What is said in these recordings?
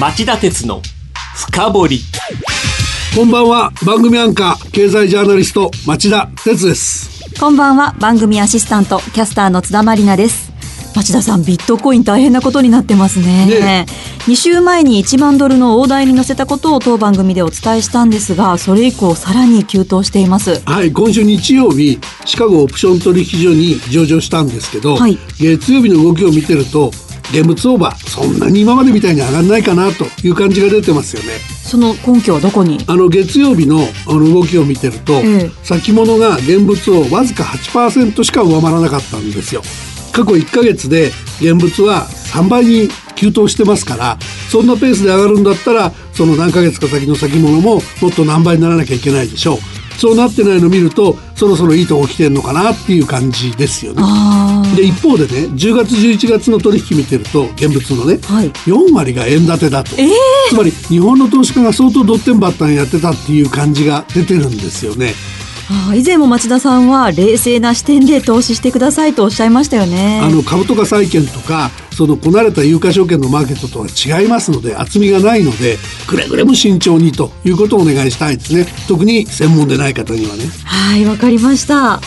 町田鉄の深掘り。こんばんは。番組アンカー経済ジャーナリスト町田鉄です。こんばんは。番組アシスタントキャスターの津田まりなです。町田さんビットコイン大変なことになってますね。ね。2週前に1万ドルの大台に乗せたことを当番組でお伝えしたんですがそれ以降さらに急騰しています。はい。今週日曜日シカゴオプション取引所に上場したんですけど、はい、月曜日の動きを見てると現物相場そんなに今までみたいに上がらないかなという感じが出てますよね。その根拠はどこに？あの月曜日のあの動きを見てると、ええ、先物が現物をわずか8%しか上回らなかったんですよ。過去1か月で現物は3倍に急騰してますからそんなペースで上がるんだったらその何ヶ月か先の先物ももっと何倍にならなきゃいけないでしょうそうなってないのを見るとそろそろいいとこ来てんのかなっていう感じですよね。で一方でね10月11月の取引見てると現物のね、はい、4割が円建てだと、えー、つまり日本の投資家が相当ドッテンバッタンやってたっていう感じが出てるんですよね。あ以前も町田さんは冷静な視点で投資してくださいとおっしゃいましたよね。あの株とか債券とかそのこなれた有価証券のマーケットとは違いますので厚みがないのでくれぐれも慎重にということをお願いしたいですね。特に専門でない方にはね。はいわかりました。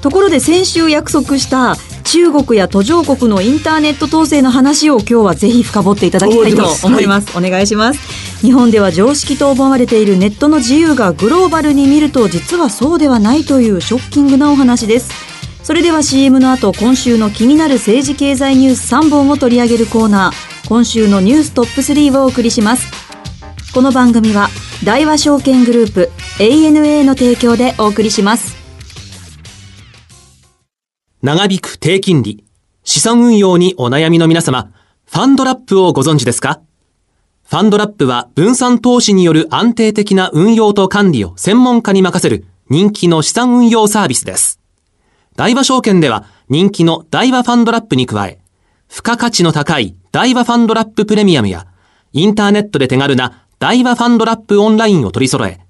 ところで先週約束した中国や途上国のインターネット統制の話を今日はぜひ深掘っていただきたいと思います、はい、お願いします。日本では常識と思われているネットの自由がグローバルに見ると実はそうではないというショッキングなお話ですそれでは CM の後今週の気になる政治経済ニュース3本を取り上げるコーナー。今週のニューストップ3をお送りします。この番組は大和証券グループ ANA の提供でお送りします。長引く低金利、資産運用にお悩みの皆様、ファンドラップをご存知ですか？ファンドラップは分散投資による安定的な運用と管理を専門家に任せる人気の資産運用サービスです。大和証券では人気の大和ファンドラップに加え、付加価値の高い大和ファンドラッププレミアムや、インターネットで手軽な大和ファンドラップオンラインを取り揃え、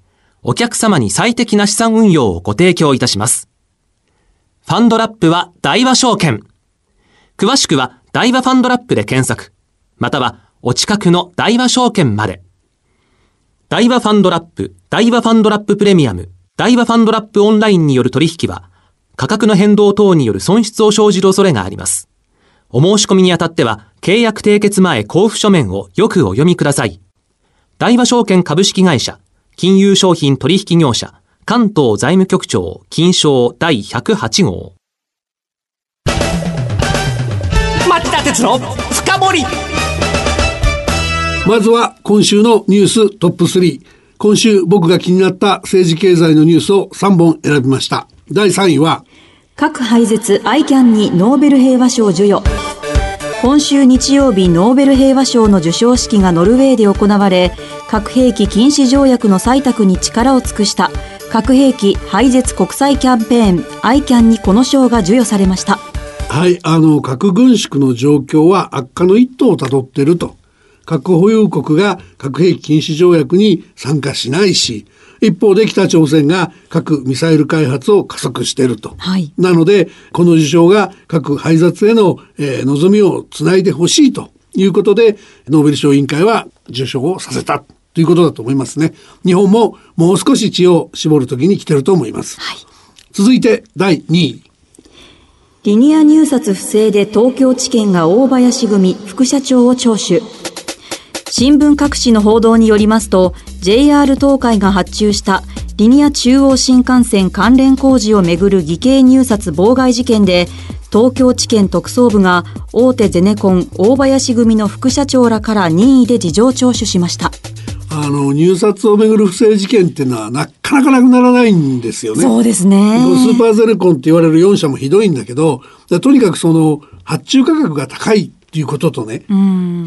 お客様に最適な資産運用をご提供いたします。ファンドラップは大和証券。詳しくは大和ファンドラップで検索。またはお近くの大和証券まで。大和ファンドラップ、大和ファンドラッププレミアム、大和ファンドラップオンラインによる取引は、価格の変動等による損失を生じる恐れがあります。お申し込みにあたっては、契約締結前交付書面をよくお読みください。大和証券株式会社、金融商品取引業者、関東財務局長金賞第108号町田鉄の深掘りまずは今週のニューストップ3今週僕が気になった政治経済のニュースを3本選びました。第3位は核廃絶 ICAN にノーベル平和賞授与。今週日曜日ノーベル平和賞の授賞式がノルウェーで行われ核兵器禁止条約の採択に力を尽くした核兵器廃絶国際キャンペーン ICAN にこの賞が授与されました。はいあの核軍縮の状況は悪化の一途をたどっていると核保有国が核兵器禁止条約に参加しないし一方で北朝鮮が核ミサイル開発を加速していると、はい、なのでこの受賞が核廃絶への、えー、望みをつないでほしいということでノーベル賞委員会は受賞をさせたということだと思いますね。日本ももう少し知恵を絞る時に来てると思います。はい、続いて第2位。リニア入札不正で東京地検が大林組副社長を聴取。新聞各紙の報道によりますと、JR 東海が発注したリニア中央新幹線関連工事をめぐる偽計入札妨害事件で、東京地検特捜部が大手ゼネコン大林組の副社長らから任意で事情聴取しました。あの入札をめぐる不正事件っていうのはなかなかなくならないんですよね。そうですね。スーパーゼネコンって言われる4社もひどいんだけど、とにかくその発注価格が高いっていうこととね、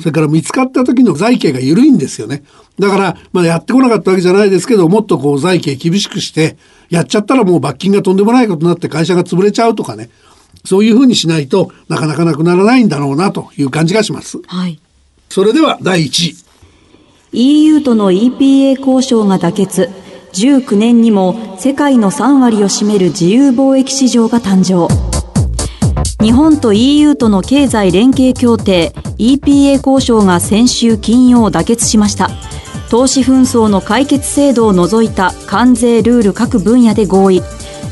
それから見つかった時の財形が緩いんですよね。だから、まあ、やってこなかったわけじゃないですけど、もっとこう財形厳しくして、やっちゃったらもう罰金がとんでもないことになって会社が潰れちゃうとかね、そういうふうにしないとなかなかなくならないんだろうなという感じがします。はい。それでは第1位。EU との EPA 交渉が妥結19年にも世界の3割を占める自由貿易市場が誕生日本と EU との経済連携協定 EPA 交渉が先週金曜妥結しました。投資紛争の解決制度を除いた関税ルール各分野で合意。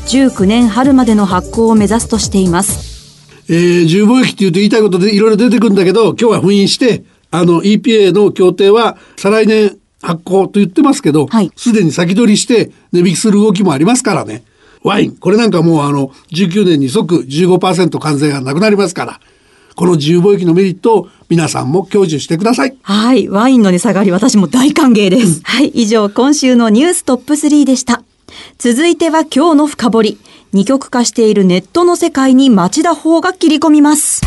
19年春までの発行を目指すとしています。えー、自由貿易って言うと言いたいことでいろいろ出てくるんだけど、今日は封印して、あの EPA の協定は再来年発行と言ってますけど、す、で、に先取りして値引きする動きもありますからね。ワイン、これなんかもうあの、19年に即15%関税がなくなりますから、この自由貿易のメリットを皆さんも享受してください。はい。ワインの値下がり、私も大歓迎です。はい。以上、今週のニューストップ3でした。続いては今日の深掘り。二極化しているネットの世界に町田法が切り込みます。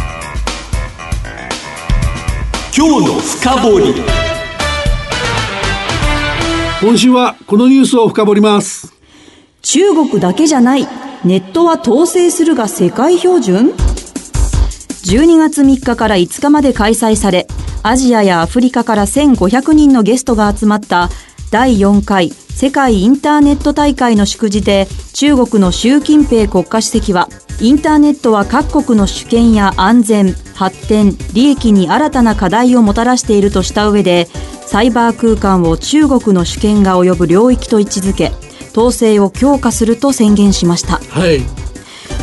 今日の深掘り。今週はこのニュースを深掘ります。中国だけじゃない。ネットは統制するが世界標準 ?12 月3日から5日まで開催され、アジアやアフリカから1500人のゲストが集まった第4回世界インターネット大会の祝辞で中国の習近平国家主席はインターネットは各国の主権や安全、発展、利益に新たな課題をもたらしているとした上でサイバー空間を中国の主権が及ぶ領域と位置づけ統制を強化すると宣言しました。はい。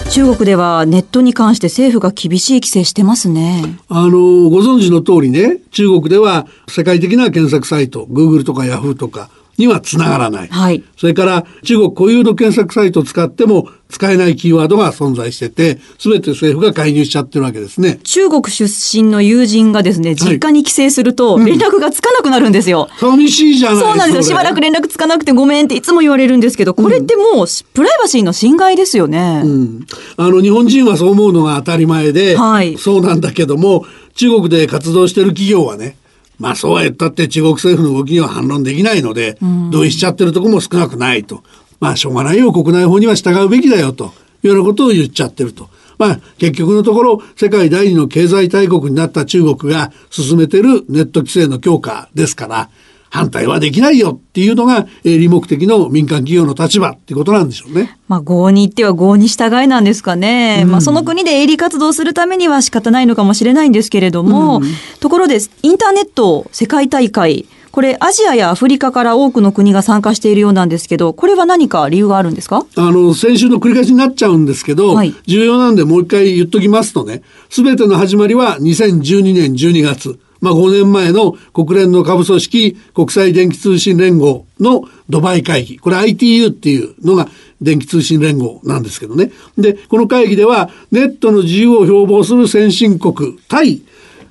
中国ではネットに関して政府が厳しい規制してますね。あの、ご存知の通りね、中国では世界的な検索サイト、Google とか Yahoo とか、にはつながらない。はい。それから中国固有の検索サイトを使っても使えないキーワードが存在してて、すべて政府が介入しちゃってるわけですね。中国出身の友人がですね、実家に帰省すると連絡がつかなくなるんですよ。うん、寂しいじゃないそうなんですよ。しばらく連絡つかなくてごめんっていつも言われるんですけど、これってもうプライバシーの侵害ですよね。うん。あの、日本人はそう思うのが当たり前で、はい。そうなんだけども、中国で活動してる企業はね、まあそうは言ったって中国政府の動きには反論できないので、同意しちゃってるとこも少なくないと。まあしょうがないよ、国内法には従うべきだよというようなことを言っちゃってると。まあ結局のところ世界第二の経済大国になった中国が進めてるネット規制の強化ですから、反対はできないよっていうのが、えー、利目的の民間企業の立場っていうことなんでしょうね。まあ、合に行っては合に従いなんですかね。うん、まあ、その国で営利活動するためには仕方ないのかもしれないんですけれども、うん、ところで、インターネット世界大会、これ、アジアやアフリカから多くの国が参加しているようなんですけど、これは何か理由があるんですか？あの、先週の繰り返しになっちゃうんですけど、はい、重要なんでもう一回言っときますとね、すべての始まりは2012年12月。まあ、5年前の国連の下部組織国際電気通信連合のドバイ会議。これ ITU っていうのが電気通信連合なんですけどね。で、この会議ではネットの自由を標榜する先進国対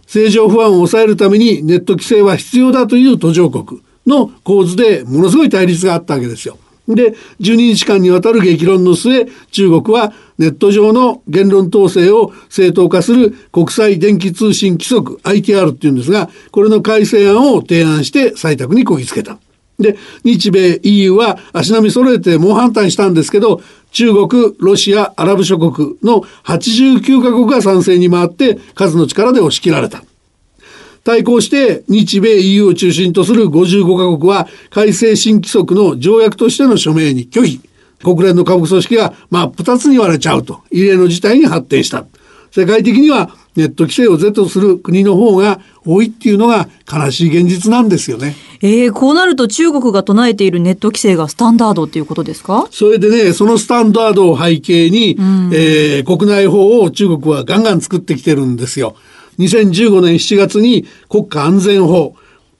政情不安を抑えるためにネット規制は必要だという途上国の構図でものすごい対立があったわけですよ。で、12日間にわたる激論の末、中国はネット上の言論統制を正当化する国際電気通信規則 ITR っていうんですが、これの改正案を提案して採択にこぎつけた。で、日米 EU は足並み揃えて猛反対したんですけど、中国、ロシア、アラブ諸国の89カ国が賛成に回って数の力で押し切られた。対抗して日米 EU を中心とする55カ国は改正新規則の条約としての署名に拒否。国連の下部組織が真っ二つに割れちゃうと異例の事態に発展した。世界的にはネット規制を是とする国の方が多いっていうのが悲しい現実なんですよね。えー、こうなると中国が唱えているネット規制がスタンダードっていうことですか？それでね、そのスタンダードを背景に、うん、えー、国内法を中国はガンガン作ってきてるんですよ。2015年7月に国家安全法、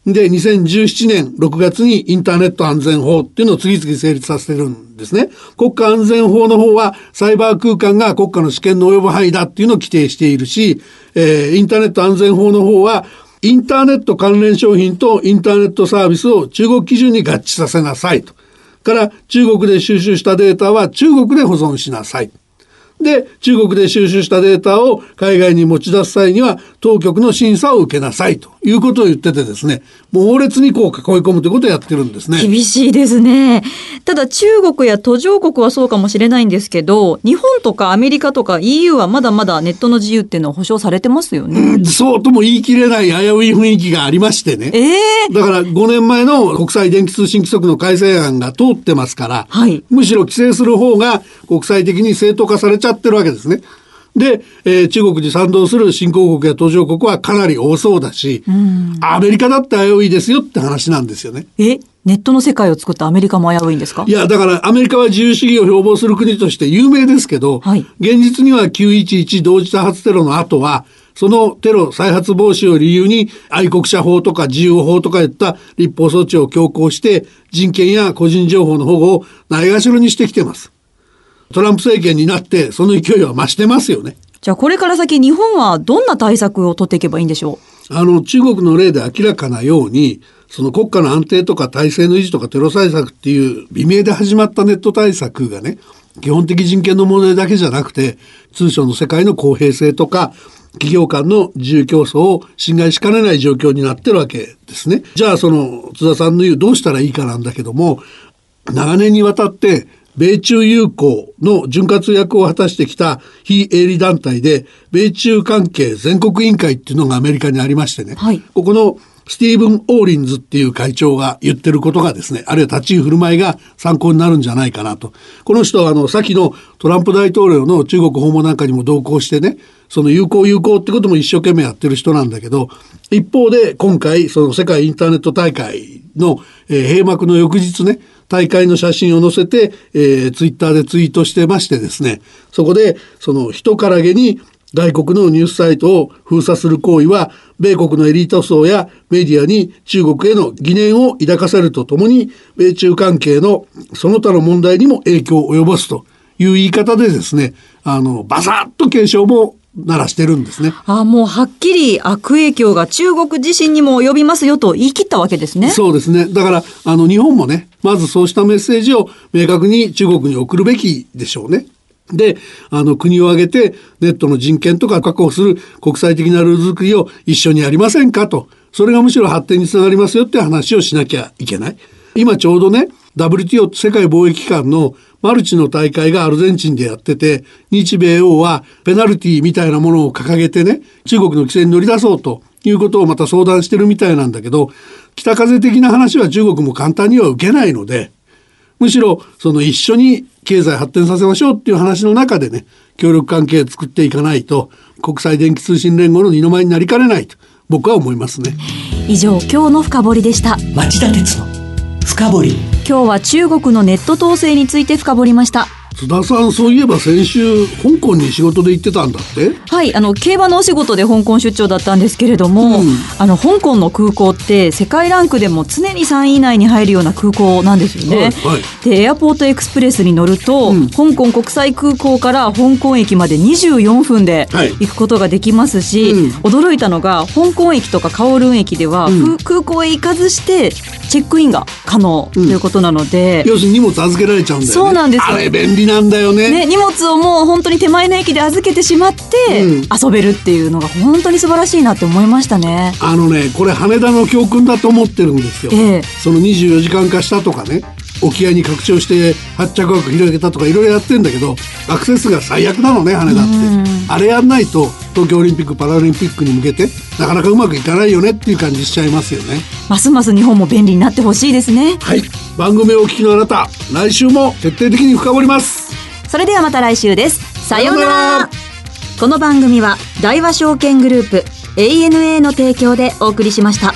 で、2017年6月にインターネット安全法っていうのを次々成立させてるんですね。国家安全法の方はサイバー空間が国家の主権の及ぶ範囲だっていうのを規定しているし、えー、インターネット安全法の方はインターネット関連商品とインターネットサービスを中国基準に合致させなさいと。から中国で収集したデータは中国で保存しなさい。で、中国で収集したデータを海外に持ち出す際には当局の審査を受けなさいと。いうことを言っててですね、猛烈にこう囲い込むということをやってるんですね。厳しいですね。ただ中国や途上国はそうかもしれないんですけど、日本とかアメリカとか EU はまだまだネットの自由っていうのは保障されてますよね。うん、そうとも言い切れない危うい雰囲気がありましてね。ええー、だから5年前の国際電気通信規則の改正案が通ってますから、はい、むしろ規制する方が国際的に正当化されちゃってるわけですね。で、えー中国に賛同する新興国や途上国はかなり多そうだし、アメリカだって危ういですよって話なんですよね。え、ネットの世界を作ったアメリカも危ういんですか？いや、だからアメリカは自由主義を標榜する国として有名ですけど、はい現実には911同時多発テロの後は、そのテロ再発防止を理由に愛国者法とか自由法とかいった立法措置を強行して人権や個人情報の保護をないがしろにしてきてます。トランプ政権になってその勢いは増してますよね。じゃあこれから先日本はどんな対策を取っていけばいいんでしょあの、中国の例で明らかなように、その国家の安定とか体制の維持とかテロ対策っていう微妙で始まったネット対策がね、基本的人権の問題だけじゃなくて、通商の世界の公平性とか、企業間の自由競争を侵害しかねない状況になってるわけですね。じゃあその津田さんの言うどうしたらいいかなんだけども、長年にわたって米中友好の潤滑役を果たしてきた非営利団体で、米中関係全国委員会っていうのがアメリカにありましてね、はいここのスティーブン・オーリンズっていう会長が言ってることがですね、あるいは立ち居振る舞いが参考になるんじゃないかなと。この人はあの、先のトランプ大統領の中国訪問なんかにも同行してね、その友好友好ってことも一生懸命やってる人なんだけど、一方で今回その世界インターネット大会の、えー閉幕の翌日ね、大会の写真を載せて、えーツイッターでツイートしてましてですね、そこでその人からげに外国のニュースサイトを封鎖する行為は、米国のエリート層やメディアに中国への疑念を抱かせるとともに、米中関係のその他の問題にも影響を及ぼすという言い方でですね、あの、バサッと警鐘も鳴らしてるんですね。うあもうはっきり悪影響が中国自身にも及びますよと言い切ったわけですね。そうですね。だから、あの、日本もね、まずそうしたメッセージを明確に中国に送るべきでしょうね。で、あの、国を挙げて、ネットの人権とか確保する国際的なルール作りを一緒にやりませんかと。それがむしろ発展につながりますよって話をしなきゃいけない。今ちょうどね、WTO 世界貿易機関のマルチの大会がアルゼンチンでやってて、日米欧はペナルティみたいなものを掲げてね、中国の規制に乗り出そうということをまた相談してるみたいなんだけど、北風的な話は中国も簡単には受けないので、むしろその一緒に経済発展させましょうっていう話の中でね、協力関係作っていかないと、国際電気通信連合の二の舞になりかねないと、僕は思いますね。以上今日の深掘りでした。町田鉄の深掘り今日は中国のネット統制について深掘りました。津田さん、そういえば先週、香港に仕事で行ってたんだって？はい、あの競馬のお仕事で香港出張だったんですけれども、うん。あの香港の空港って世界ランクでも常に3位以内に入るような空港なんですよね。はいはい。でエアポートエクスプレスに乗ると、うん。香港国際空港から香港駅まで24分ではい。行くことができますし、うん。驚いたのが香港駅とかカオルン駅では、うん。空空港へ行かずしてチェックインが可能ということなので。要するに荷物預けられちゃうんだよね。そうなんですよ。あれ便利なんだよね。ね、荷物をもう本当に手前の駅で預けてしまってうん遊べるっていうのが本当に素晴らしいなって思いましたね。あのね、これ羽田の教訓だと思ってるんですよ。ええその24時間化したとかね、沖合に拡張して発着枠広げたとかいろいろやってんだけど、アクセスが最悪なのね、羽田って。あれやんないと、東京オリンピック・パラリンピックに向けて、なかなかうまくいかないよねっていう感じしちゃいますよね。ますます日本も便利になってほしいですね。はい。番組をお聞きのあなた、来週も徹底的に深掘ります。それではまた来週です。さようなら。この番組は大和証券グループ ANA の提供でお送りしました。